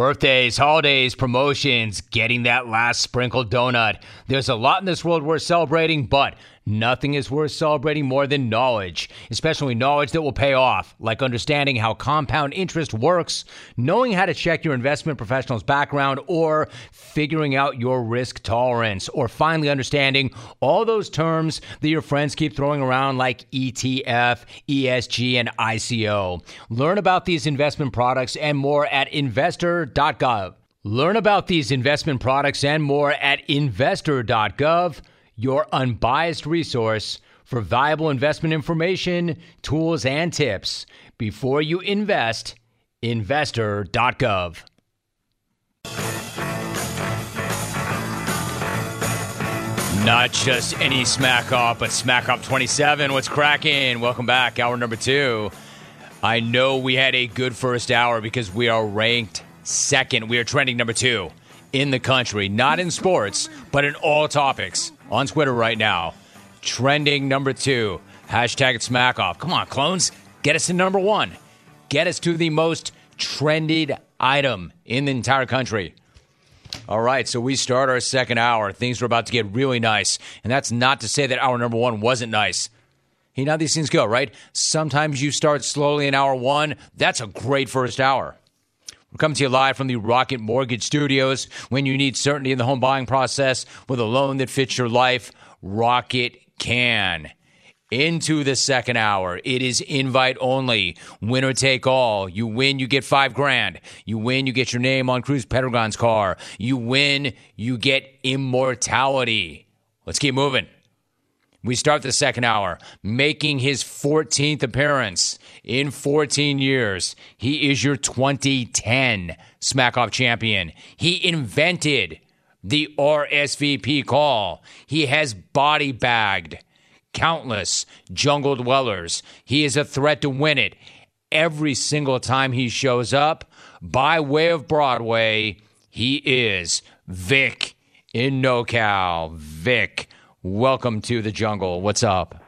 Birthdays, holidays, promotions, getting that last sprinkled donut. There's a lot in this world worth celebrating, but Nothing is worth celebrating more than knowledge, especially knowledge that will pay off, like understanding how compound interest works, knowing how to check your investment professional's background, or figuring out your risk tolerance, or finally understanding all those terms that your friends keep throwing around like ETF, ESG, and ICO. Learn about these investment products and more at investor.gov. Learn about these investment products and more at investor.gov your unbiased resource for valuable investment information, tools, and tips. Before you invest, investor.gov. Not just any smack off, but smack off 27. What's cracking? Welcome back. Hour number two. I know we had a good first hour because we are ranked second. We are trending number two in the country, not in sports, but in all topics on Twitter right now. Trending number two. Hashtag it smack off. Come on, clones. Get us to number one. Get us to the most trended item in the entire country. All right, so we start our second hour. Things are about to get really nice. And that's not to say that hour number one wasn't nice. You know how these things go, right? Sometimes you start slowly in hour one. That's a great first hour. We're coming to you live from the Rocket Mortgage Studios. When you need certainty in the home buying process with a loan that fits your life, Rocket can. Into the second hour. It is invite only. Winner take all. You win, you get five grand. You win, you get your name on Cruz Pedregon's car. You win, you get immortality. Let's keep moving. We start the second hour making his 14th appearance in 14 years. He is your 2010 Smackoff champion. He invented the RSVP call. He has body bagged countless jungle dwellers. He is a threat to win it every single time he shows up. By way of Broadway, he is Vic in NoCal. Vic Welcome to the jungle. What's up?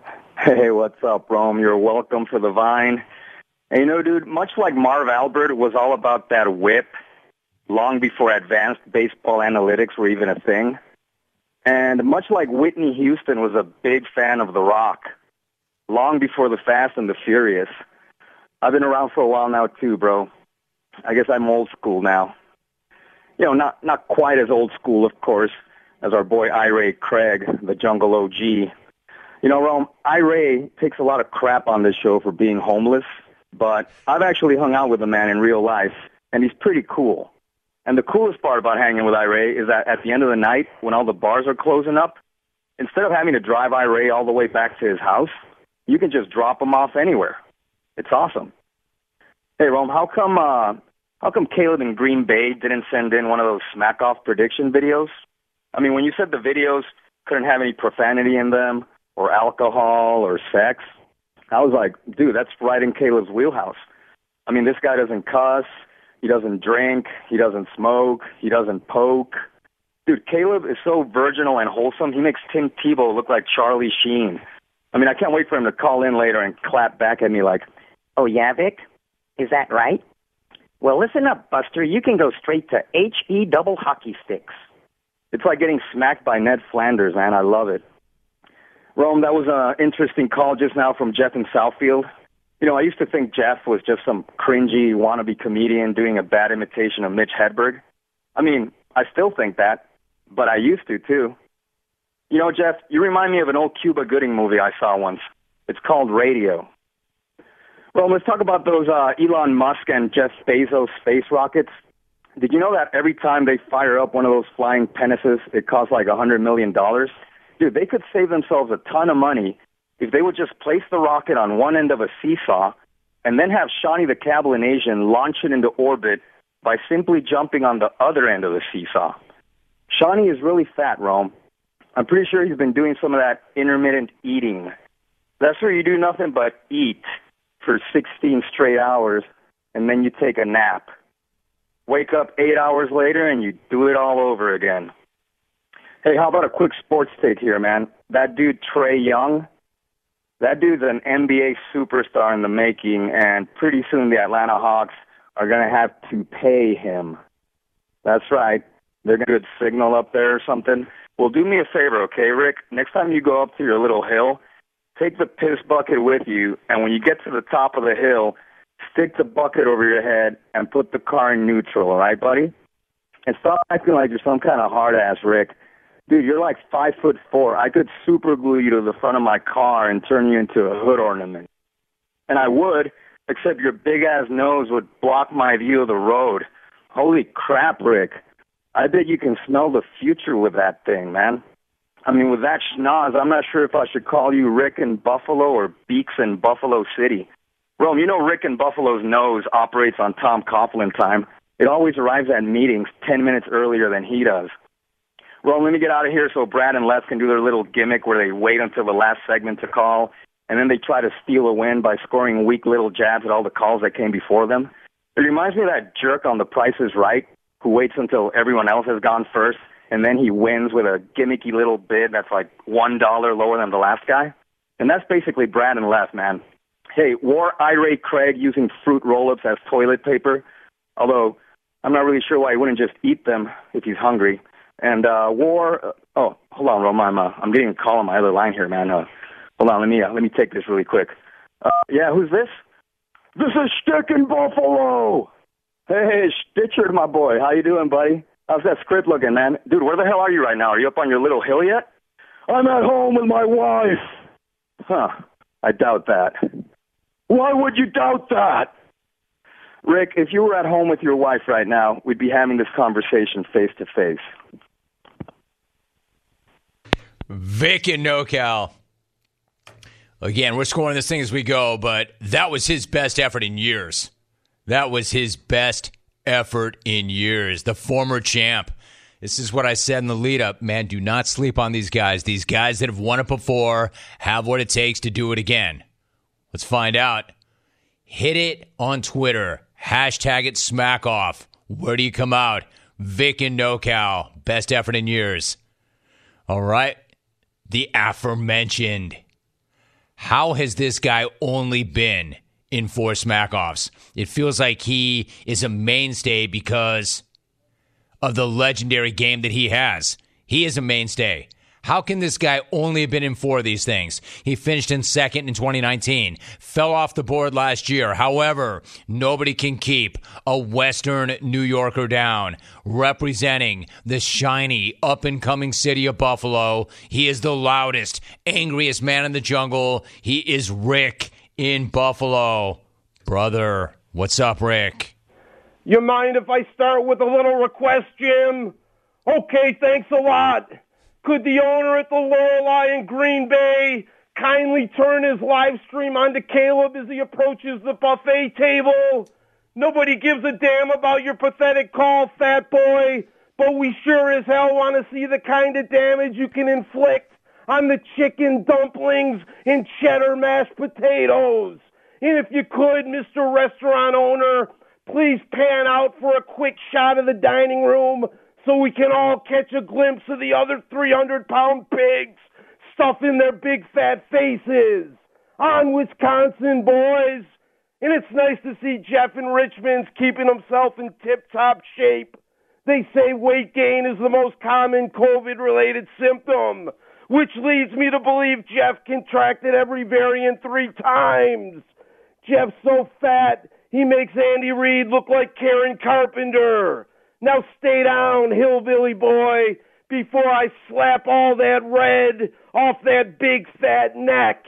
Hey, what's up, Rome? You're welcome for the vine. And you know, dude, much like Marv Albert was all about that whip long before advanced baseball analytics were even a thing. And much like Whitney Houston was a big fan of The Rock long before The Fast and the Furious, I've been around for a while now too, bro. I guess I'm old school now. You know, not not quite as old school, of course, as our boy Ira Craig, the Jungle OG. You know, Rome, Ira takes a lot of crap on this show for being homeless, but I've actually hung out with the man in real life, and he's pretty cool. And the coolest part about hanging with Ira is that at the end of the night, when all the bars are closing up, instead of having to drive Ira all the way back to his house, you can just drop him off anywhere. It's awesome. Hey, Rome, how come uh, how come Caleb in Green Bay didn't send in one of those smack off prediction videos? I mean, when you said the videos couldn't have any profanity in them or alcohol or sex, I was like, dude, that's right in Caleb's wheelhouse. I mean, this guy doesn't cuss. He doesn't drink. He doesn't smoke. He doesn't poke. Dude, Caleb is so virginal and wholesome. He makes Tim Tebow look like Charlie Sheen. I mean, I can't wait for him to call in later and clap back at me like, oh, yeah, Vic? Is that right? Well, listen up, Buster. You can go straight to H-E double hockey sticks. It's like getting smacked by Ned Flanders, man. I love it. Rome, that was an interesting call just now from Jeff in Southfield. You know, I used to think Jeff was just some cringy wannabe comedian doing a bad imitation of Mitch Hedberg. I mean, I still think that, but I used to too. You know, Jeff, you remind me of an old Cuba Gooding movie I saw once. It's called Radio. Well, let's talk about those uh, Elon Musk and Jeff Bezos space rockets. Did you know that every time they fire up one of those flying penises, it costs like a hundred million dollars? Dude, they could save themselves a ton of money if they would just place the rocket on one end of a seesaw and then have Shawnee the Cablinasian launch it into orbit by simply jumping on the other end of the seesaw. Shawnee is really fat, Rome. I'm pretty sure he's been doing some of that intermittent eating. That's where you do nothing but eat for 16 straight hours and then you take a nap wake up eight hours later and you do it all over again. Hey, how about a quick sports take here, man? That dude Trae Young, that dude's an NBA superstar in the making, and pretty soon the Atlanta Hawks are going to have to pay him That's right. They're going to good signal up there or something. Well, do me a favor, okay, Rick? Next time you go up to your little hill, take the piss bucket with you, and when you get to the top of the hill, stick the bucket over your head and put the car in neutral, all right, buddy? And stop acting like you're some kind of hard ass, Rick. Dude, you're like five foot four. I could super glue you to the front of my car and turn you into a hood ornament. And I would, except your big ass nose would block my view of the road. Holy crap, Rick. I bet you can smell the future with that thing, man. I mean, with that schnoz, I'm not sure if I should call you Rick in Buffalo or Beaks in Buffalo City. Rome, you know Rick in Buffalo's nose operates on Tom Coughlin time. It always arrives at meetings 10 minutes earlier than he does. Rome, let me get out of here so Brad and Les can do their little gimmick where they wait until the last segment to call, and then they try to steal a win by scoring weak little jabs at all the calls that came before them. It reminds me of that jerk on The Price is Right who waits until everyone else has gone first, and then he wins with a gimmicky little bid that's like $1 lower than the last guy. And that's basically Brad and Les, man. Hey, war irate Craig using fruit roll-ups as toilet paper, although I'm not really sure why he wouldn't just eat them if he's hungry. And uh, war. Uh, oh, hold on, Roma. I'm uh, I'm getting a call on my other line here, man. Uh, hold on, let me uh, let me take this really quick. Uh, yeah, who's this? This is Stick in Buffalo. Hey, Stitchard, my boy. How you doing, buddy? How's that script looking, man? Dude, where the hell are you right now? Are you up on your little hill yet? I'm at home with my wife. Huh. I doubt that. Why would you doubt that? Rick, if you were at home with your wife right now, we'd be having this conversation face to face. Vic and NoCal. Again, we're scoring this thing as we go, but that was his best effort in years. That was his best effort in years. The former champ. This is what I said in the lead up. Man, do not sleep on these guys. These guys that have won it before have what it takes to do it again. Let's find out. Hit it on Twitter. Hashtag it smack off. Where do you come out? Vic and NoCal. Best effort in years. All right. The aforementioned. How has this guy only been in four smackoffs? It feels like he is a mainstay because of the legendary game that he has. He is a mainstay. How can this guy only have been in four of these things? He finished in second in 2019, fell off the board last year. However, nobody can keep a Western New Yorker down. Representing the shiny, up and coming city of Buffalo, he is the loudest, angriest man in the jungle. He is Rick in Buffalo. Brother, what's up, Rick? You mind if I start with a little request, Jim? Okay, thanks a lot. Could the owner at the Lorelei in Green Bay kindly turn his live stream onto Caleb as he approaches the buffet table? Nobody gives a damn about your pathetic call, fat boy, but we sure as hell want to see the kind of damage you can inflict on the chicken dumplings and cheddar mashed potatoes. And if you could, Mr. Restaurant owner, please pan out for a quick shot of the dining room so we can all catch a glimpse of the other 300 pound pigs stuffing their big fat faces. On Wisconsin, boys. And it's nice to see Jeff in Richmond's keeping himself in tip top shape. They say weight gain is the most common COVID related symptom, which leads me to believe Jeff contracted every variant three times. Jeff's so fat, he makes Andy Reid look like Karen Carpenter. Now stay down, hillbilly boy, before I slap all that red off that big fat neck.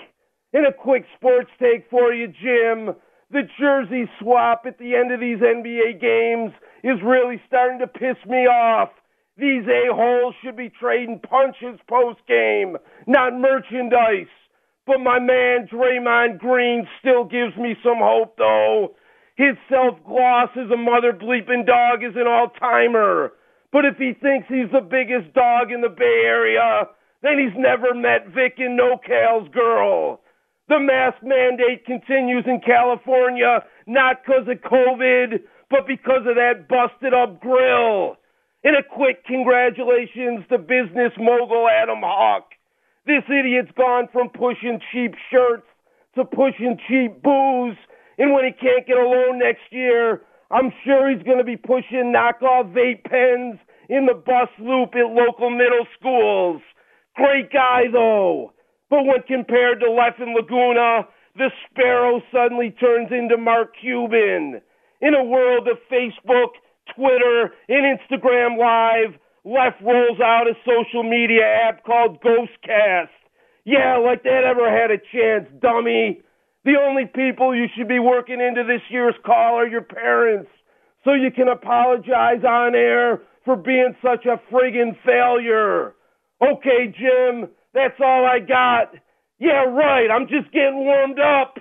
And a quick sports take for you, Jim. The jersey swap at the end of these NBA games is really starting to piss me off. These a-holes should be trading punches post-game, not merchandise. But my man Draymond Green still gives me some hope, though. His self-gloss as a mother bleeping dog is an all-timer. But if he thinks he's the biggest dog in the Bay Area, then he's never met Vic and No Cal's girl. The mask mandate continues in California, not because of COVID, but because of that busted up grill. And a quick congratulations to business mogul Adam Hawk. This idiot's gone from pushing cheap shirts to pushing cheap booze and when he can't get a loan next year, I'm sure he's going to be pushing knockoff vape pens in the bus loop at local middle schools. Great guy, though. But when compared to Leffen Laguna, the sparrow suddenly turns into Mark Cuban. In a world of Facebook, Twitter, and Instagram Live, Lef rolls out a social media app called Ghostcast. Yeah, like that ever had a chance, dummy. The only people you should be working into this year's call are your parents, so you can apologize on air for being such a friggin' failure. Okay, Jim, that's all I got. Yeah, right, I'm just getting warmed up.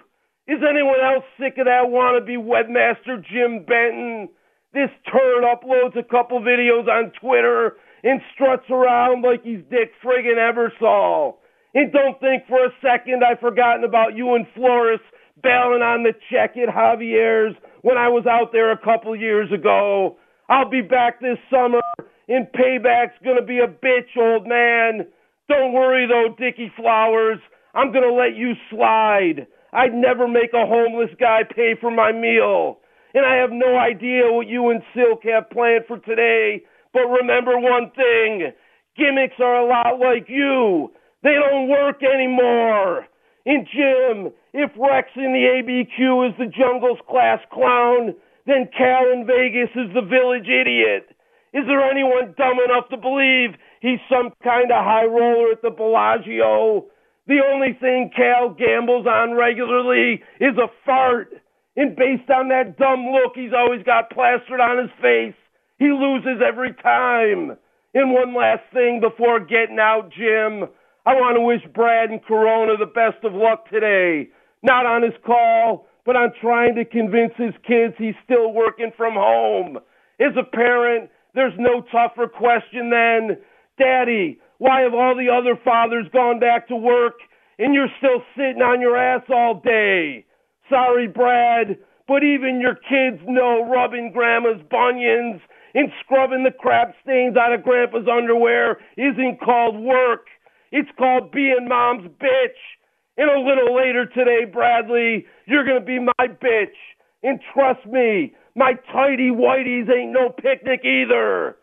Is anyone else sick of that wannabe webmaster Jim Benton? This turd uploads a couple videos on Twitter and struts around like he's Dick friggin' Ebersol. And don't think for a second I've forgotten about you and Flores bailing on the check at Javier's when I was out there a couple years ago. I'll be back this summer, and payback's gonna be a bitch, old man. Don't worry though, Dickie Flowers. I'm gonna let you slide. I'd never make a homeless guy pay for my meal. And I have no idea what you and Silk have planned for today, but remember one thing. Gimmicks are a lot like you. They don't work anymore. And Jim, if Rex in the ABQ is the jungle's class clown, then Cal in Vegas is the village idiot. Is there anyone dumb enough to believe he's some kind of high roller at the Bellagio? The only thing Cal gambles on regularly is a fart. And based on that dumb look he's always got plastered on his face, he loses every time. And one last thing before getting out, Jim. I want to wish Brad and Corona the best of luck today. Not on his call, but on trying to convince his kids he's still working from home. As a parent, there's no tougher question than, Daddy, why have all the other fathers gone back to work and you're still sitting on your ass all day? Sorry, Brad, but even your kids know rubbing grandma's bunions and scrubbing the crap stains out of grandpa's underwear isn't called work. It's called being mom's bitch. And a little later today, Bradley, you're going to be my bitch. And trust me, my tidy whiteys ain't no picnic either.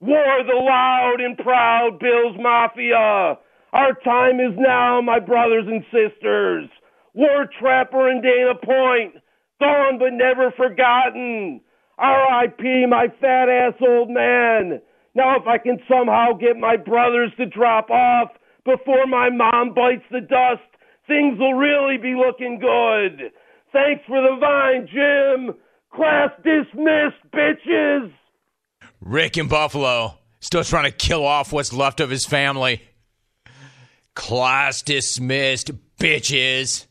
War the loud and proud Bills Mafia. Our time is now, my brothers and sisters. War Trapper and Dana Point. Gone but never forgotten. R.I.P. my fat ass old man. Now, if I can somehow get my brothers to drop off before my mom bites the dust, things will really be looking good. Thanks for the vine, Jim. Class dismissed, bitches. Rick in Buffalo, still trying to kill off what's left of his family. Class dismissed, bitches.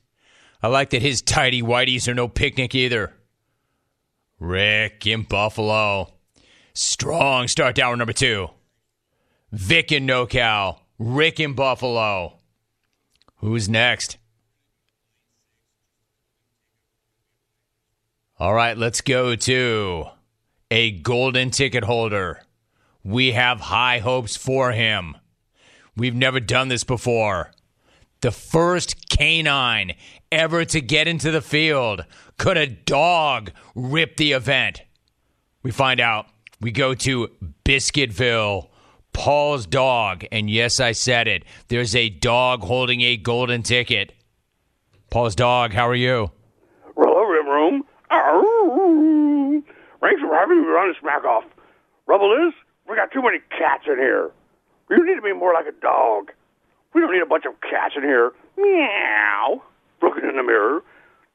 I like that his tidy whiteys are no picnic either. Rick in Buffalo. Strong start to hour number two. Vic in NoCal. Rick in Buffalo. Who's next? All right, let's go to a golden ticket holder. We have high hopes for him. We've never done this before. The first canine ever to get into the field. Could a dog rip the event? We find out. We go to Biscuitville, Paul's dog. And yes, I said it. There's a dog holding a golden ticket. Paul's dog, how are you? Over him, room. Thanks for having me on the smack off. Rubble is, we got too many cats in here. You need to be more like a dog. We don't need a bunch of cats in here. Meow. Looking in the mirror.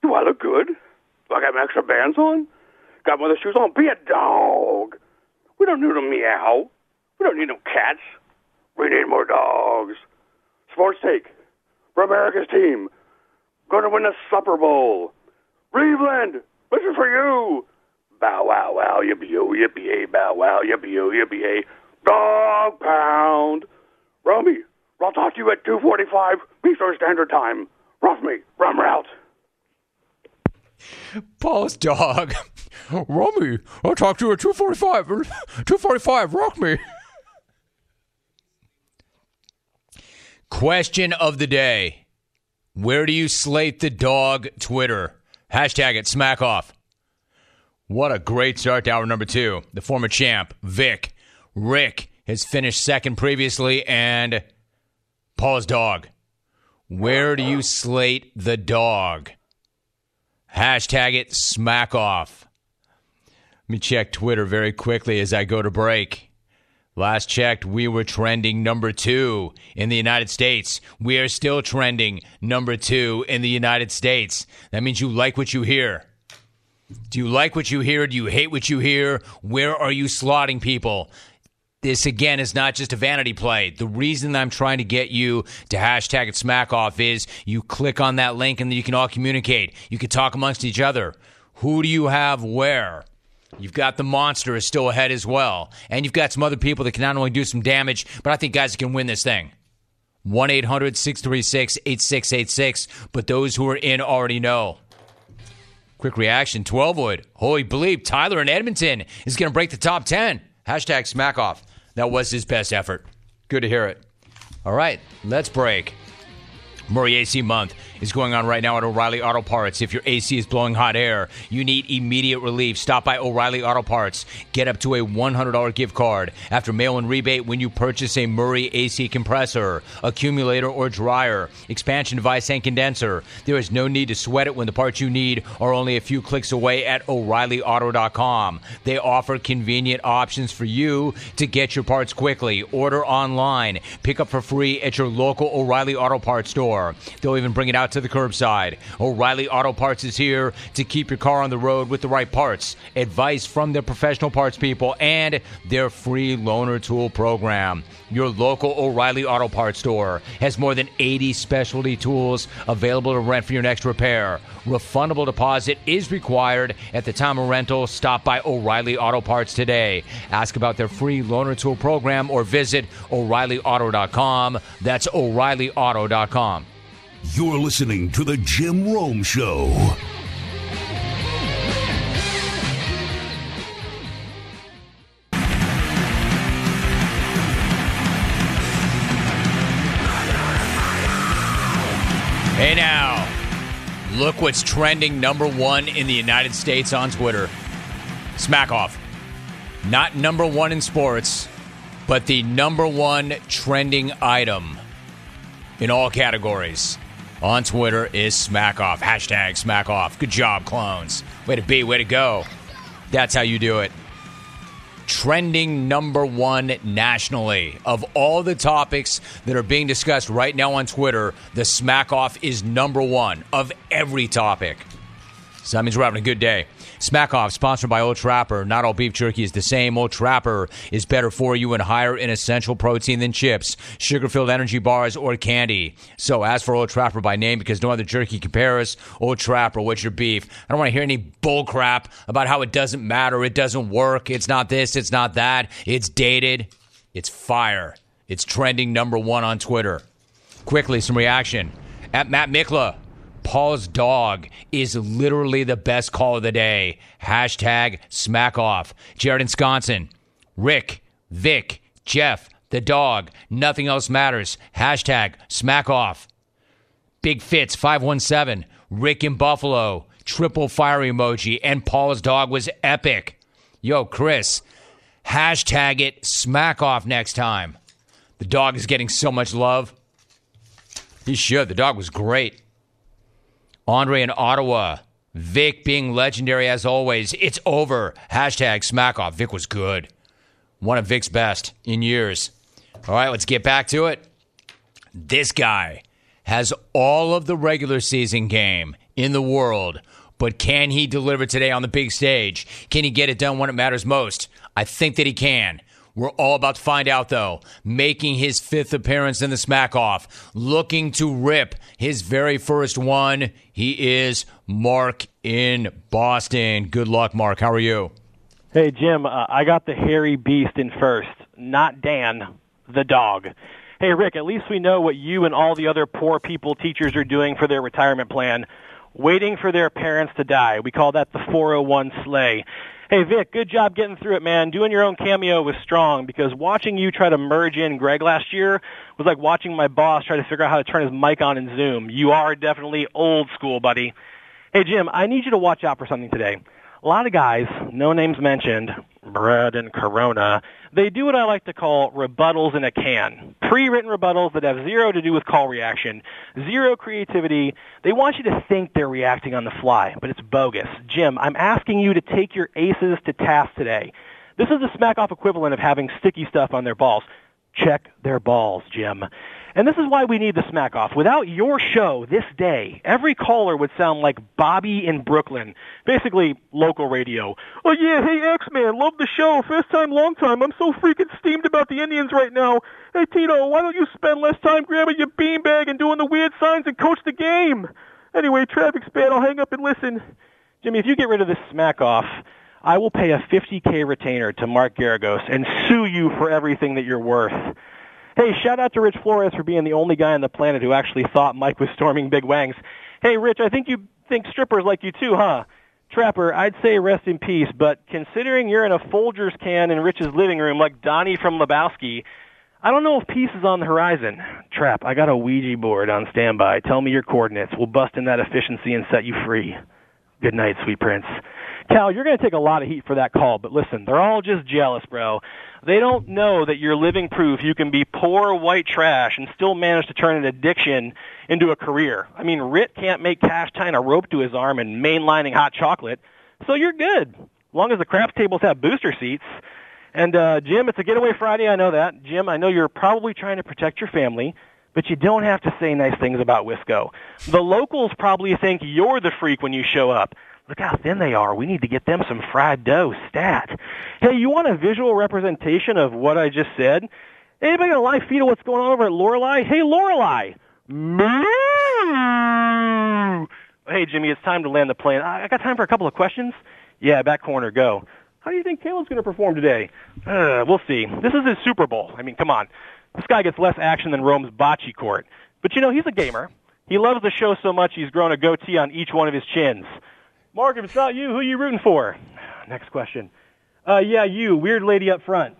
Do I look good? Do I got my extra bands on? Got my other shoes on? Be a dog. We don't need a meow. We don't need no cats. We need more dogs. Sports take for America's team. Going to win the Super Bowl. Cleveland, this is for you. Bow wow wow yippee yo yippee yay bow wow yippee yo yippee yay. Dog pound. Romy, I'll talk to you at 2:45 Eastern Standard Time. Rough me, rum out. Paul's dog. Rummy, I'll talk to you at 245. 245, rock me. Question of the day. Where do you slate the dog Twitter? Hashtag it smack off. What a great start to hour number two. The former champ, Vic. Rick has finished second previously, and Paul's dog. Where do you slate the dog? Hashtag it smack off. Let me check Twitter very quickly as I go to break. Last checked, we were trending number two in the United States. We are still trending number two in the United States. That means you like what you hear. Do you like what you hear? Do you hate what you hear? Where are you slotting people? This again is not just a vanity play. The reason I'm trying to get you to hashtag it smack off is you click on that link and then you can all communicate. You can talk amongst each other. Who do you have where? You've got the monster is still ahead as well. And you've got some other people that can not only do some damage, but I think guys can win this thing. 1 800 636 8686. But those who are in already know. Quick reaction 12 wood. Holy bleep. Tyler in Edmonton is going to break the top 10. Hashtag smack off. That was his best effort. Good to hear it. All right, let's break. Murray AC month is going on right now at O'Reilly Auto Parts. If your AC is blowing hot air, you need immediate relief. Stop by O'Reilly Auto Parts. Get up to a $100 gift card after mail in rebate when you purchase a Murray AC compressor, accumulator, or dryer, expansion device, and condenser. There is no need to sweat it when the parts you need are only a few clicks away at O'ReillyAuto.com. They offer convenient options for you to get your parts quickly. Order online. Pick up for free at your local O'Reilly Auto Parts store. They'll even bring it out to the curbside. O'Reilly Auto Parts is here to keep your car on the road with the right parts, advice from their professional parts people, and their free loaner tool program. Your local O'Reilly Auto Parts store has more than 80 specialty tools available to rent for your next repair. Refundable deposit is required at the time of rental. Stop by O'Reilly Auto Parts today. Ask about their free loaner tool program or visit O'ReillyAuto.com. That's O'ReillyAuto.com. You're listening to The Jim Rome Show. Hey now, look what's trending number one in the United States on Twitter. Smack off. Not number one in sports, but the number one trending item in all categories on Twitter is smack off. Hashtag smack off. Good job, clones. Way to be, way to go. That's how you do it. Trending number one nationally. Of all the topics that are being discussed right now on Twitter, the smack off is number one of every topic. So that means we're having a good day. Smack Off, sponsored by Old Trapper. Not all beef jerky is the same. Old Trapper is better for you and higher in essential protein than chips, sugar filled energy bars, or candy. So ask for Old Trapper by name because no other jerky compares. Old Trapper, what's your beef? I don't want to hear any bull crap about how it doesn't matter, it doesn't work, it's not this, it's not that, it's dated, it's fire. It's trending number one on Twitter. Quickly, some reaction. At Matt Mikla, Paul's dog is literally the best call of the day. Hashtag smack off. Jared Wisconsin. Rick, Vic, Jeff, the dog. Nothing else matters. Hashtag smack off. Big Fitz 517. Rick in Buffalo. Triple fire emoji. And Paul's dog was epic. Yo, Chris. Hashtag it smack off next time. The dog is getting so much love. He should. The dog was great. Andre in Ottawa. Vic being legendary as always. It's over. Hashtag smack off. Vic was good. One of Vic's best in years. All right, let's get back to it. This guy has all of the regular season game in the world, but can he deliver today on the big stage? Can he get it done when it matters most? I think that he can. We're all about to find out, though. Making his fifth appearance in the Smack Off, looking to rip his very first one. He is Mark in Boston. Good luck, Mark. How are you? Hey, Jim. Uh, I got the hairy beast in first, not Dan, the dog. Hey, Rick, at least we know what you and all the other poor people teachers are doing for their retirement plan. Waiting for their parents to die. We call that the 401 sleigh. Hey, Vic, good job getting through it, man. Doing your own cameo was strong because watching you try to merge in Greg last year was like watching my boss try to figure out how to turn his mic on in Zoom. You are definitely old school, buddy. Hey, Jim, I need you to watch out for something today. A lot of guys, no names mentioned, Brad and Corona, they do what I like to call rebuttals in a can. Pre-written rebuttals that have zero to do with call reaction, zero creativity. They want you to think they're reacting on the fly, but it's bogus. Jim, I'm asking you to take your aces to task today. This is the smack off equivalent of having sticky stuff on their balls. Check their balls, Jim. And this is why we need the smack off. Without your show this day, every caller would sound like Bobby in Brooklyn. Basically, local radio. Oh yeah, hey X-Man, love the show. First time, long time. I'm so freaking steamed about the Indians right now. Hey Tito, why don't you spend less time grabbing your beanbag and doing the weird signs and coach the game? Anyway, traffic's bad. I'll hang up and listen. Jimmy, if you get rid of this smack off, I will pay a 50k retainer to Mark Geragos and sue you for everything that you're worth. Hey, shout out to Rich Flores for being the only guy on the planet who actually thought Mike was storming Big Wangs. Hey, Rich, I think you think strippers like you too, huh? Trapper, I'd say rest in peace, but considering you're in a Folgers can in Rich's living room like Donnie from Lebowski, I don't know if peace is on the horizon. Trap, I got a Ouija board on standby. Tell me your coordinates. We'll bust in that efficiency and set you free. Good night, sweet prince. Cal, you're going to take a lot of heat for that call, but listen, they're all just jealous, bro. They don't know that you're living proof you can be poor white trash and still manage to turn an addiction into a career. I mean, Rit can't make cash tying a rope to his arm and mainlining hot chocolate, so you're good. As long as the craps tables have booster seats. And uh, Jim, it's a getaway Friday. I know that. Jim, I know you're probably trying to protect your family, but you don't have to say nice things about Wisco. The locals probably think you're the freak when you show up. Look how thin they are. We need to get them some fried dough stat. Hey, you want a visual representation of what I just said? Anybody got a live feed of what's going on over at Lorelei? Hey, Lorelei. Moo! Hey, Jimmy, it's time to land the plane. I got time for a couple of questions. Yeah, back corner, go. How do you think Caleb's going to perform today? Uh, we'll see. This is his Super Bowl. I mean, come on. This guy gets less action than Rome's bocce court. But you know, he's a gamer. He loves the show so much he's grown a goatee on each one of his chins. Mark, if it's not you, who are you rooting for? Next question. Uh, yeah, you, weird lady up front.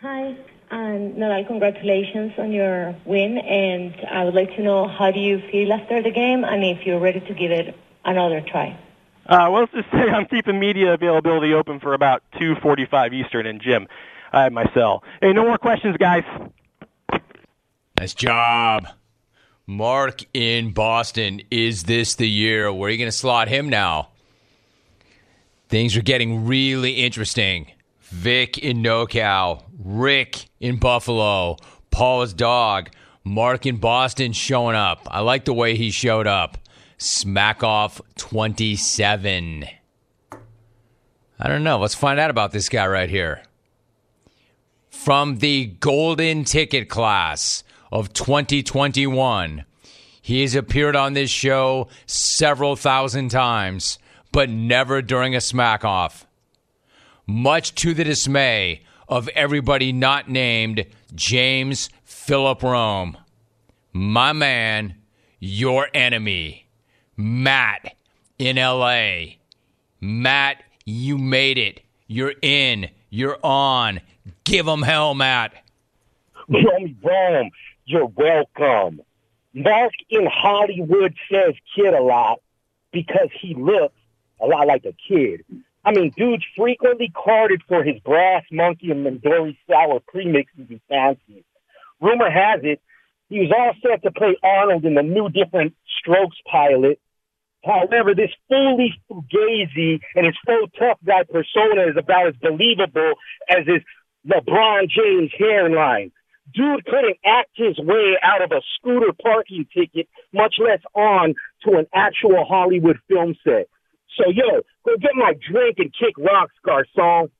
Hi, and Nadal, congratulations on your win. And I would like to know how do you feel after the game, and if you're ready to give it another try. Uh, well, let's just say I'm keeping media availability open for about 2:45 Eastern in Jim. I have my cell. Hey, no more questions, guys. Nice job. Mark in Boston. Is this the year? Where are you going to slot him now? Things are getting really interesting. Vic in NoCal, Rick in Buffalo, Paul's dog, Mark in Boston showing up. I like the way he showed up. Smack off 27. I don't know. Let's find out about this guy right here. From the golden ticket class of 2021. He has appeared on this show several thousand times, but never during a smack off. Much to the dismay of everybody not named James Philip Rome. My man, your enemy, Matt in LA. Matt, you made it. You're in. You're on. Give him hell, Matt. Romy Rome, you're welcome. Mark in Hollywood says kid a lot because he looks a lot like a kid. I mean, dude's frequently carded for his brass monkey and Midori sour premixes and fancies. Rumor has it he was all set to play Arnold in the new Diff'rent Strokes pilot. However, this fully fugazi and his full tough guy persona is about as believable as his LeBron James hairline. Dude couldn't act his way out of a scooter parking ticket, much less on to an actual Hollywood film set. So, yo, go get my drink and kick rocks, Garcon.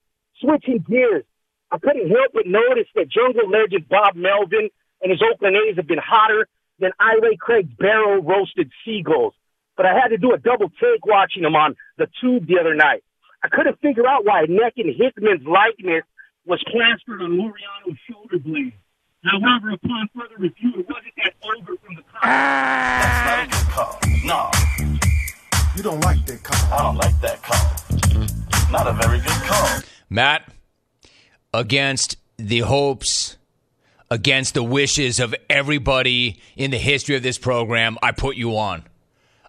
Switching gears, I couldn't help but notice that jungle legend Bob Melvin and his Oakland A's have been hotter than Ira Craig's barrel roasted seagulls. But I had to do a double take watching him on the tube the other night. I couldn't figure out why Neck and Hickman's likeness was plastered on Laureano's shoulder blades. However, upon further review, it wasn't that over from the top. That's not a good call. No. You don't like that call. I don't like that call. Not a very good call. Matt, against the hopes, against the wishes of everybody in the history of this program, I put you on.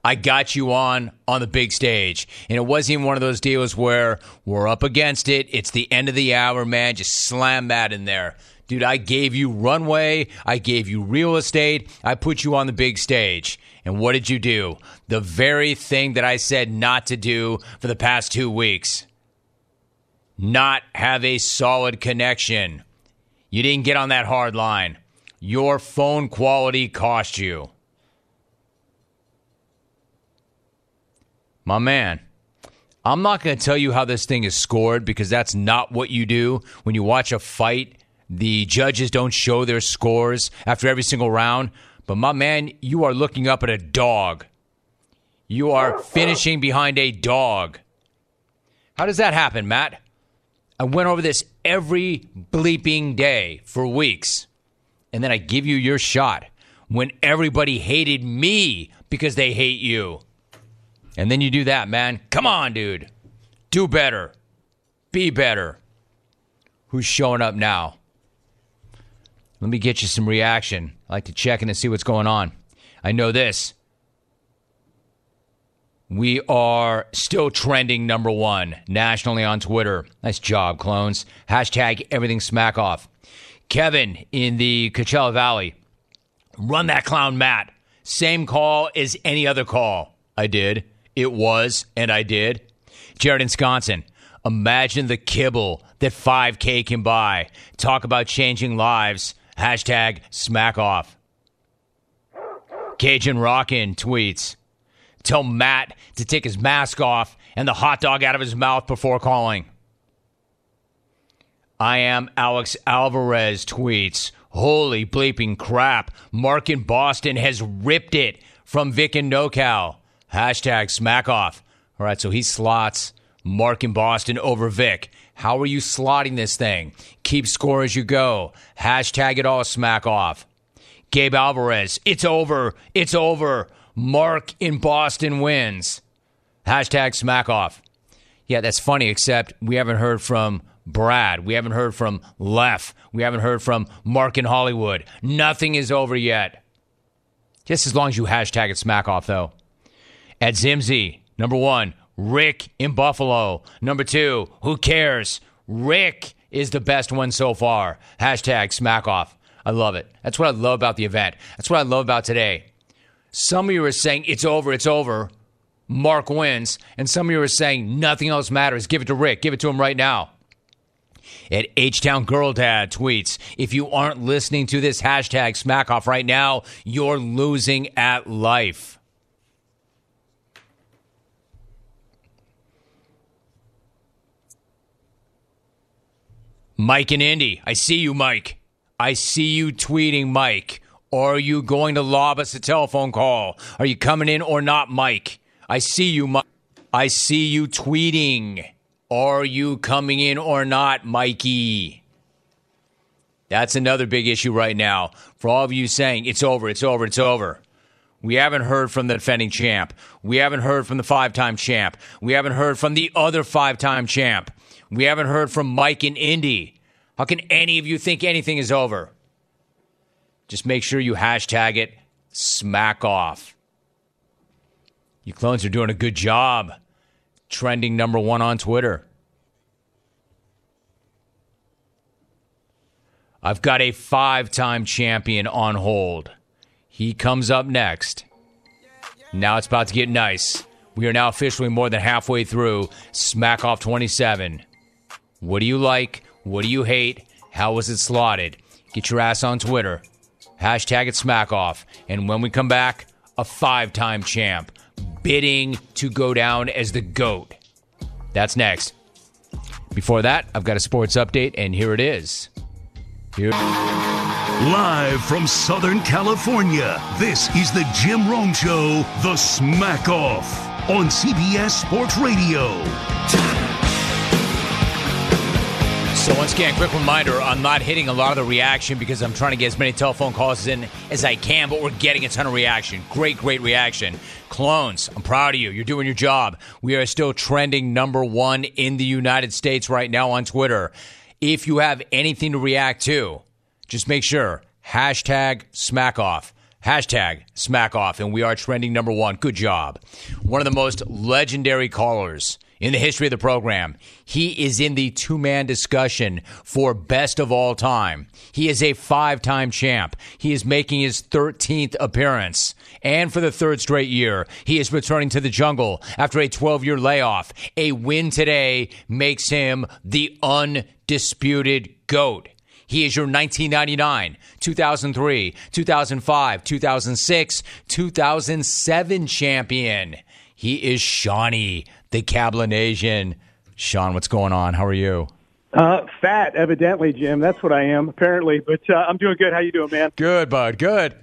I got you on on the big stage. And it wasn't even one of those deals where we're up against it. It's the end of the hour, man. Just slam that in there. Dude, I gave you runway. I gave you real estate. I put you on the big stage. And what did you do? The very thing that I said not to do for the past two weeks not have a solid connection. You didn't get on that hard line. Your phone quality cost you. My man, I'm not going to tell you how this thing is scored because that's not what you do. When you watch a fight, the judges don't show their scores after every single round. But my man, you are looking up at a dog. You are finishing behind a dog. How does that happen, Matt? I went over this every bleeping day for weeks. And then I give you your shot when everybody hated me because they hate you. And then you do that, man. Come on, dude. Do better. Be better. Who's showing up now? Let me get you some reaction. I like to check in and see what's going on. I know this. We are still trending number one nationally on Twitter. Nice job, clones. Hashtag everything smack off. Kevin in the Coachella Valley. Run that clown, Matt. Same call as any other call. I did. It was, and I did. Jared in Wisconsin. Imagine the kibble that 5K can buy. Talk about changing lives. Hashtag smack off. Cajun Rockin' tweets. Tell Matt to take his mask off and the hot dog out of his mouth before calling. I am Alex Alvarez tweets. Holy bleeping crap. Mark in Boston has ripped it from Vic and NoCal. Hashtag smack off. All right, so he slots Mark in Boston over Vic. How are you slotting this thing? Keep score as you go. Hashtag it all smack off. Gabe Alvarez, it's over. It's over. Mark in Boston wins. Hashtag smack off. Yeah, that's funny, except we haven't heard from Brad. We haven't heard from Lef. We haven't heard from Mark in Hollywood. Nothing is over yet. Just as long as you hashtag it smack off, though. At Zimzy, number one, Rick in Buffalo. Number two, who cares? Rick is the best one so far. Hashtag smack off. I love it. That's what I love about the event. That's what I love about today. Some of you are saying it's over, it's over. Mark wins. And some of you are saying nothing else matters. Give it to Rick. Give it to him right now. At H Town Girl Dad tweets, if you aren't listening to this hashtag smack off right now, you're losing at life. Mike and Indy, I see you, Mike. I see you tweeting, Mike. Or are you going to lob us a telephone call? Are you coming in or not, Mike? I see you, Mike. I see you tweeting. Are you coming in or not, Mikey? That's another big issue right now. For all of you saying it's over, it's over, it's over. We haven't heard from the defending champ. We haven't heard from the five time champ. We haven't heard from the other five time champ. We haven't heard from Mike and Indy. How can any of you think anything is over? Just make sure you hashtag it smack off. You clones are doing a good job trending number one on Twitter. I've got a five time champion on hold. He comes up next. Now it's about to get nice. We are now officially more than halfway through Smack Off 27. What do you like? What do you hate? How was it slotted? Get your ass on Twitter. Hashtag it smack off. And when we come back, a five time champ bidding to go down as the GOAT. That's next. Before that, I've got a sports update, and here it is. Here. Live from Southern California, this is the Jim Rome Show, The Smack Off, on CBS Sports Radio. So once again, quick reminder: I'm not hitting a lot of the reaction because I'm trying to get as many telephone calls in as I can, but we're getting a ton of reaction. Great, great reaction. Clones, I'm proud of you. You're doing your job. We are still trending number one in the United States right now on Twitter. If you have anything to react to, just make sure hashtag smack off. Hashtag smack off, and we are trending number one. Good job. One of the most legendary callers in the history of the program. He is in the two man discussion for best of all time. He is a five time champ. He is making his 13th appearance. And for the third straight year, he is returning to the jungle after a 12 year layoff. A win today makes him the undisputed GOAT. He is your 1999, 2003, 2005, 2006, 2007 champion. He is Shawnee, the Cablinasian. Sean, what's going on? How are you? Uh, fat, evidently, Jim. That's what I am, apparently. But uh, I'm doing good. How you doing, man? Good, bud. Good.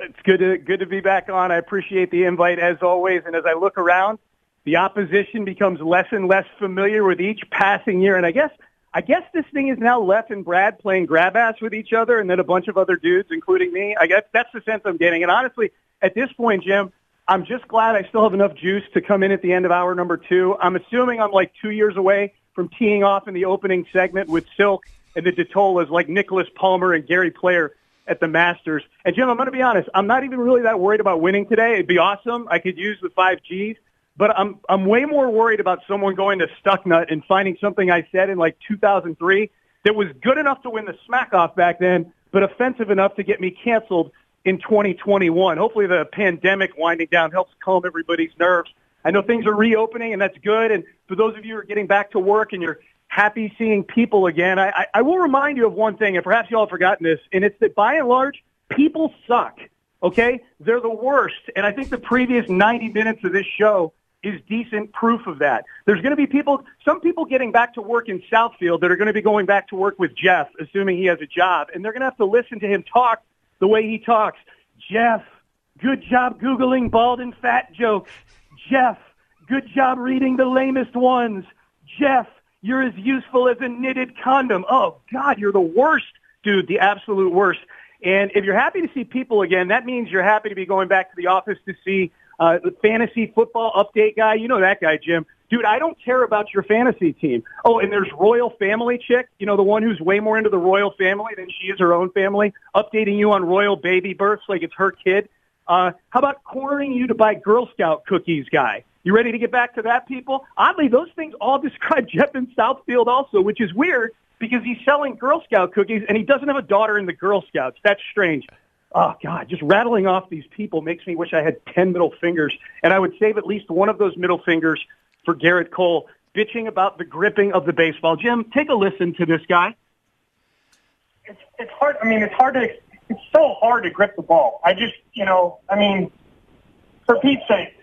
It's good to good to be back on. I appreciate the invite as always. And as I look around, the opposition becomes less and less familiar with each passing year. And I guess I guess this thing is now Lef and Brad playing grab ass with each other, and then a bunch of other dudes, including me. I guess that's the sense I'm getting. And honestly, at this point, Jim, I'm just glad I still have enough juice to come in at the end of hour number two. I'm assuming I'm like two years away from teeing off in the opening segment with Silk and the DeTolas like Nicklaus Palmer and Gary Player at the Masters. And Jim, I'm going to be honest, I'm not even really that worried about winning today. It'd be awesome. I could use the five Gs, but I'm I'm way more worried about someone going to Stucknut and finding something I said in like 2003 that was good enough to win the smack off back then, but offensive enough to get me canceled in 2021. Hopefully the pandemic winding down helps calm everybody's nerves. I know things are reopening and that's good. And for those of you who are getting back to work and you're happy seeing people again, I, I, will remind you of one thing, and perhaps you all have forgotten this, and it's that by and large, people suck. Okay? They're the worst. And I think the previous 90 minutes of this show is decent proof of that. There's going to be people, some people getting back to work in Southfield that are going to be going back to work with Jeff, assuming he has a job, and they're going to have to listen to him talk the way he talks. Jeff, good job Googling bald and fat jokes. Jeff, good job reading the lamest ones. Jeff, you're as useful as a knitted condom. Oh, God, you're the worst, dude, the absolute worst. And if you're happy to see people again, that means you're happy to be going back to the office to see uh, the fantasy football update guy. You know that guy, Jim. Dude, I don't care about your fantasy team. Oh, and there's Royal Family Chick, you know, the one who's way more into the royal family than she is her own family, updating you on royal baby births like it's her kid. Uh, how about cornering you to buy Girl Scout cookies guy? You ready to get back to that, people? Oddly, those things all describe Jeff in Southfield also, which is weird because he's selling Girl Scout cookies and he doesn't have a daughter in the Girl Scouts. That's strange. Oh God, just rattling off these people makes me wish I had 10 middle fingers and I would save at least one of those middle fingers for Gerrit Cole bitching about the gripping of the baseball. Jim, take a listen to this guy. It's, it's hard. I mean, it's hard to, it's so hard to grip the ball. I just, you know, I mean, for Pete's sake,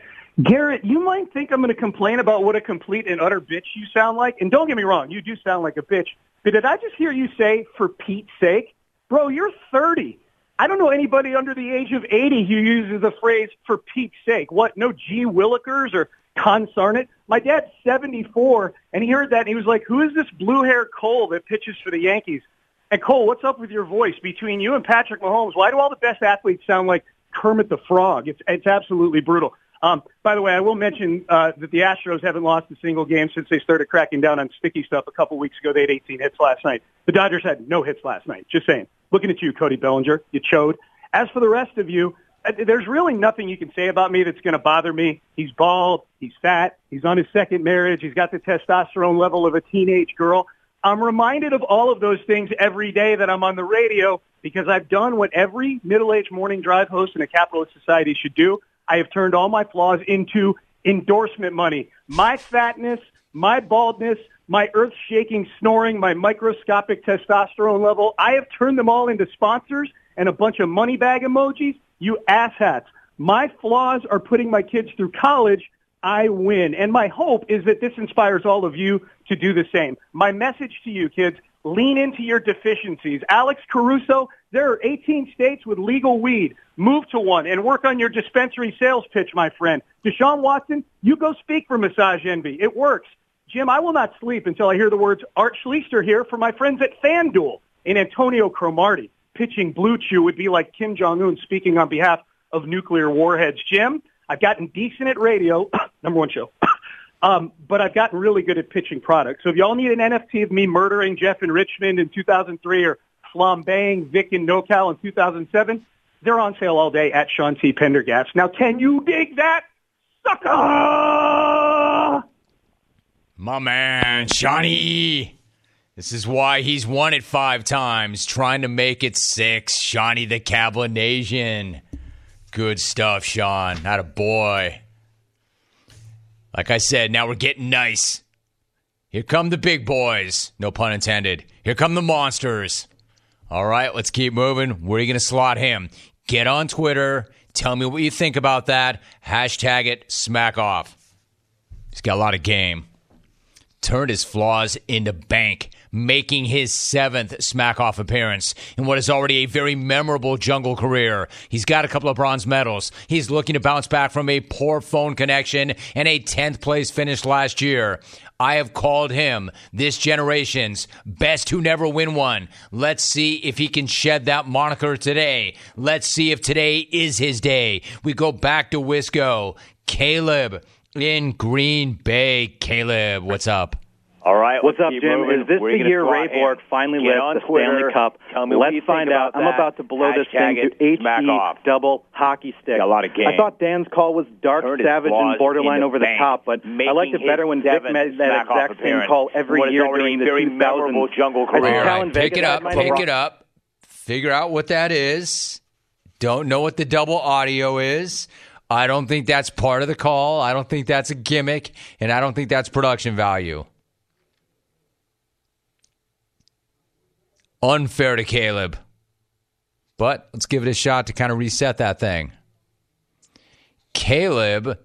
Garrett, you might think I'm going to complain about what a complete and utter bitch you sound like. And don't get me wrong, you do sound like a bitch. But did I just hear you say, for Pete's sake? Bro, you're 30. I don't know anybody under the age of 80 who uses the phrase, for Pete's sake. What, no G. Willikers or consarnate? My dad's 74, and he heard that, and he was like, who is this blue-haired Cole that pitches for the Yankees? And Cole, what's up with your voice? Between you and Patrick Mahomes, why do all the best athletes sound like Kermit the Frog? It's, it's absolutely brutal. Um, by the way, I will mention uh, that the Astros haven't lost a single game since they started cracking down on sticky stuff a couple weeks ago. They had 18 hits last night. The Dodgers had no hits last night. Just saying. Looking at you, Cody Bellinger. You chode. As for the rest of you, Uh, there's really nothing you can say about me that's going to bother me. He's bald. He's fat. He's on his second marriage. He's got the testosterone level of a teenage girl. I'm reminded of all of those things every day that I'm on the radio because I've done what every middle-aged morning drive host in a capitalist society should do. I have turned all my flaws into endorsement money. My fatness, my baldness, my earth-shaking snoring, my microscopic testosterone level, I have turned them all into sponsors and a bunch of money bag emojis. You asshats. My flaws are putting my kids through college. I win. And my hope is that this inspires all of you to do the same. My message to you, kids, lean into your deficiencies. Alex Caruso, there are 18 states with legal weed. Move to one and work on your dispensary sales pitch, my friend. Deshaun Watson, you go speak for Massage Envy. It works. Jim, I will not sleep until I hear the words Art Schlichter here for my friends at FanDuel and Antonio Cromartie. Pitching BlueChew would be like Kim Jong-un speaking on behalf of nuclear warheads. Jim, I've gotten decent at radio, number one show, um, but I've gotten really good at pitching products. So if y'all need an NFT of me murdering Jeff in Richmond in 2003 or flambeing Vic in NoCal in 2007, They're on sale all day at Sean T. Pendergast. Now, can you dig that? Sucker! My man, Shawnee. This is why he's won it five times, trying to make it six. Shawnee the Cablinasian. Good stuff, Sean. Not a boy. Like I said, now we're getting nice. Here come the big boys. No pun intended. Here come the monsters. All right, let's keep moving. Where are you going to slot him? Get on Twitter. Tell me what you think about that. Hashtag it smack off. He's got a lot of game. Turned his flaws into bank, making his seventh smack off appearance in what is already a very memorable jungle career. He's got a couple of bronze medals. He's looking to bounce back from a poor phone connection and a 10th place finish last year. I have called him this generation's best who never win one. Let's see if he can shed that moniker today. Let's see if today is his day. We go back to Wisco. Caleb in Green Bay. Caleb, what's up? All right. What's up, Jim? moving. Is this Where the you year slot Ray him? Bourque finally Get lifts on the Twitter. Stanley Cup? Tell me Let's you think find out. about I'm that. about to blow this thing Hashtag to it. Smack HE off. double hockey stick. Got a lot of game. I thought Dan's call was dark, Turned savage, and borderline into over the top, but I liked it better when Vic seventh made that exact same appearance. call every What is year during the very 2000s. memorable jungle career. Right, pick Vegas it up. Pick it up. Figure out what that is. Don't know what the double audio is. I don't think that's part of the call. I don't think that's a gimmick, and I don't think that's production value. Unfair to Caleb. But let's give it a shot to kind of reset that thing. Caleb,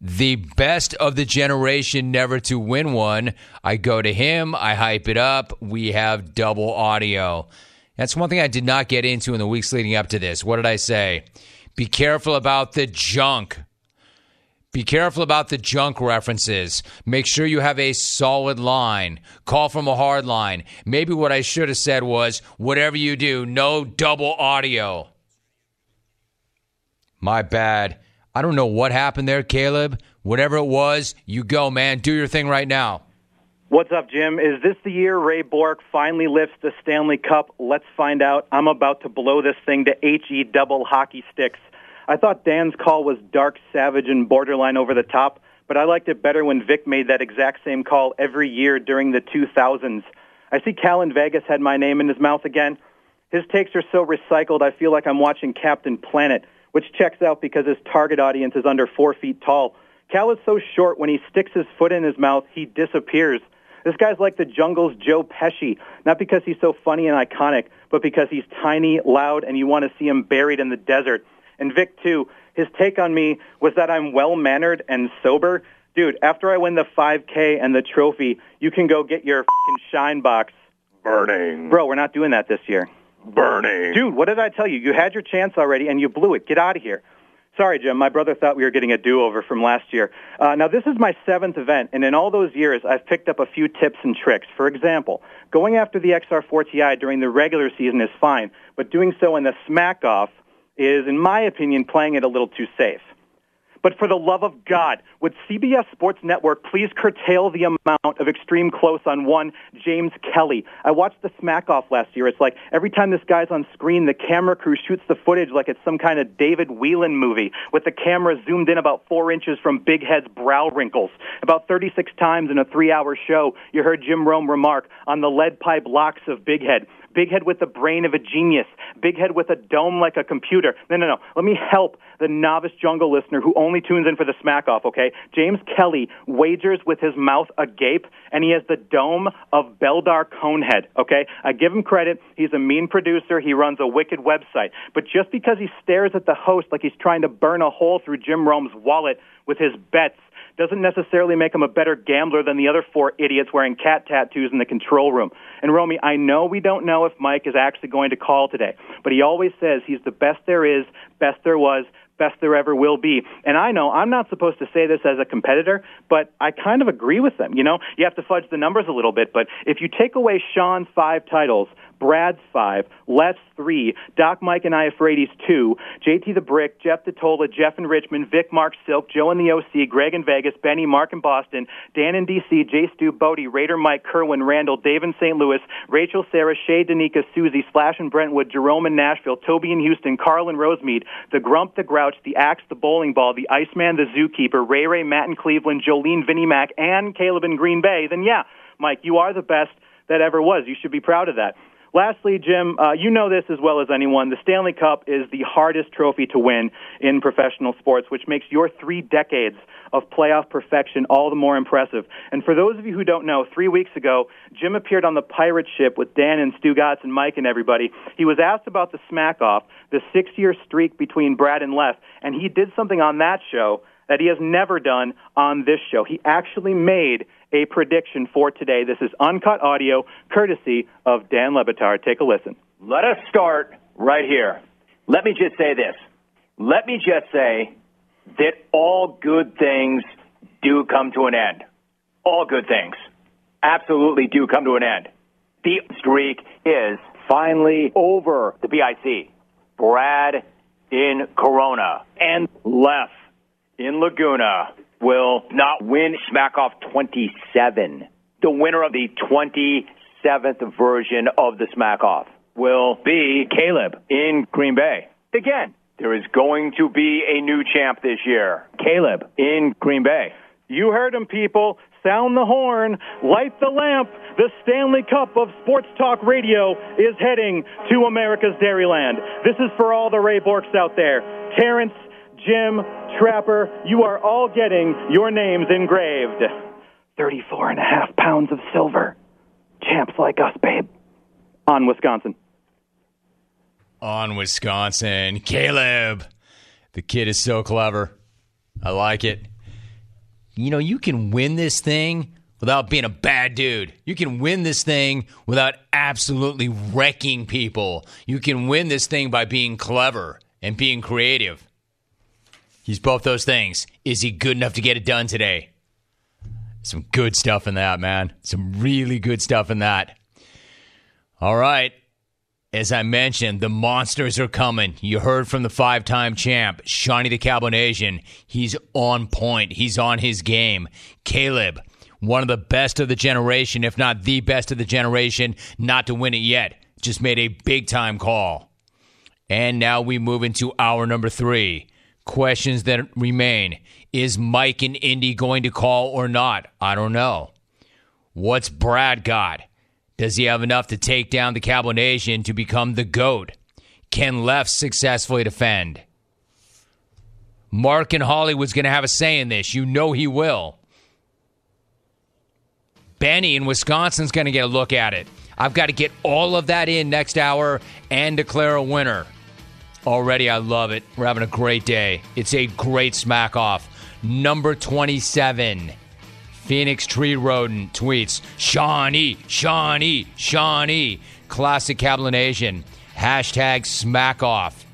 the best of the generation never to win one. I go to him, I hype it up. We have double audio. That's one thing I did not get into in the weeks leading up to this. What did I say? Be careful about the junk. Be careful about the junk references. Make sure you have a solid line. Call from a hard line. Maybe what I should have said was whatever you do, no double audio. My bad. I don't know what happened there, Caleb. Whatever it was, you go, man. Do your thing right now. What's up, Jim? Is this the year Ray Bourque finally lifts the Stanley Cup? Let's find out. I'm about to blow this thing to HE double hockey sticks. I thought Dan's call was dark, savage, and borderline over the top, but I liked it better when Vic made that exact same call every year during the 2000s. I see Cal in Vegas had my name in his mouth again. His takes are so recycled, I feel like I'm watching Captain Planet, which checks out because his target audience is under four feet tall. Cal is so short, when he sticks his foot in his mouth, he disappears. This guy's like the jungle's Joe Pesci, not because he's so funny and iconic, but because he's tiny, loud, and you want to see him buried in the desert. And Vic, too, his take on me was that I'm well-mannered and sober. Dude, after I win the 5K and the trophy, you can go get your fing shine box. Burning. Bro, we're not doing that this year. Burning. Dude, what did I tell you? You had your chance already, and you blew it. Get out of here. Sorry, Jim. My brother thought we were getting a do-over from last year. Uh, now, this is my seventh event, and in all those years, I've picked up a few tips and tricks. For example, going after the XR4TI during the regular season is fine, but doing so in the smack-off is, in my opinion, playing it a little too safe. But for the love of God, would CBS Sports Network please curtail the amount of extreme close on one James Kelly? I watched the Smack Off last year. It's like every time this guy's on screen, the camera crew shoots the footage like it's some kind of David Whelan movie, with the camera zoomed in about four inches from Big Head's brow wrinkles. About 36 times in a three-hour show, you heard Jim Rome remark on the lead pipe locks of Big Head. Big head with the brain of a genius. Big head with a dome like a computer. No, no, no. Let me help the novice jungle listener who only tunes in for the smack off, okay? James Kelly wagers with his mouth agape, and he has the dome of Beldar Conehead, okay? I give him credit. He's a mean producer. He runs a wicked website. But just because he stares at the host like he's trying to burn a hole through Jim Rome's wallet with his bets doesn't necessarily make him a better gambler than the other four idiots wearing cat tattoos in the control room. And Romy, I know we don't know if Mike is actually going to call today, but he always says he's the best there is, best there was, best there ever will be. And I know I'm not supposed to say this as a competitor, but I kind of agree with them. You know, you have to fudge the numbers a little bit, but if you take away Sean's five titles, Brad's five, Les three, Doc Mike and Iafrades two, JT the Brick, Jeff DeTola, Jeff in Richmond, Vic, Mark Silk, Joe in the OC, Greg in Vegas, Benny, Mark in Boston, Dan in DC, Jay Stu, Bodie, Raider Mike, Kerwin, Randall, Dave in St. Louis, Rachel, Sarah, Shay, Danica, Susie, Slash in Brentwood, Jerome in Nashville, Toby in Houston, Carl in Rosemead, the Grump, the Grouch, the Axe, the Bowling Ball, the Iceman, the Zookeeper, Ray Ray, Matt in Cleveland, Jolene, Vinnie Mac, and Caleb in Green Bay, then yeah, Mike, you are the best that ever was. You should be proud of that. Lastly, Jim, uh, you know this as well as anyone. The Stanley Cup is the hardest trophy to win in professional sports, which makes your three decades of playoff perfection all the more impressive. And for those of you who don't know, three weeks ago, Jim appeared on the pirate ship with Dan and Stugotz and Mike and everybody. He was asked about the smack off, the six year streak between Brad and Lef, and he did something on that show that he has never done on this show. He actually made a prediction for today. This is uncut audio, courtesy of Dan Le Batard. Take a listen. Let us start right here. Let me just say this. Let me just say that all good things do come to an end. All good things absolutely do come to an end. The streak is finally over the BIC. Brad in Corona and Lef in Laguna will not win Smack Off 27. The winner of the 27th version of the Smack Off will be Caleb in Green Bay. Again, there is going to be a new champ this year. Caleb in Green Bay. You heard him, people. Sound the horn, light the lamp. The Stanley Cup of Sports Talk Radio is heading to America's Dairyland. This is for all the Ray Bourques out there. Terrence, Jim, Trapper, you are all getting your names engraved. 34 and a half pounds of silver. Champs like us, babe. On Wisconsin. On Wisconsin. Caleb. The kid is so clever. I like it. You know, you can win this thing without being a bad dude. You can win this thing without absolutely wrecking people. You can win this thing by being clever and being creative. He's both those things. Is he good enough to get it done today? Some good stuff in that, man. Some really good stuff in that. All right. As I mentioned, the monsters are coming. You heard from the five time champ, Shawnee the Cablinasian. He's on point. He's on his game. Caleb, one of the best of the generation, if not the best of the generation, not to win it yet. Just made a big time call. And now we move into hour number three. Questions that remain. Is Mike in Indy going to call or not? I don't know. What's Brad got? Does he have enough to take down the Cabo Nation to become the GOAT? Can Lef successfully defend? Mark and Hollywood's going to have a say in this. You know he will. Benny in Wisconsin's going to get a look at it. I've got to get all of that in next hour and declare a winner. Already, I love it. We're having a great day. It's a great smack off. Number 27. Phoenix Tree Rodent tweets Shawnee, Shawnee, Shawnee. Classic Cablination. Hashtag smack off.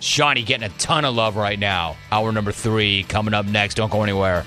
Shawnee getting a ton of love right now. Hour number three coming up next. Don't go anywhere.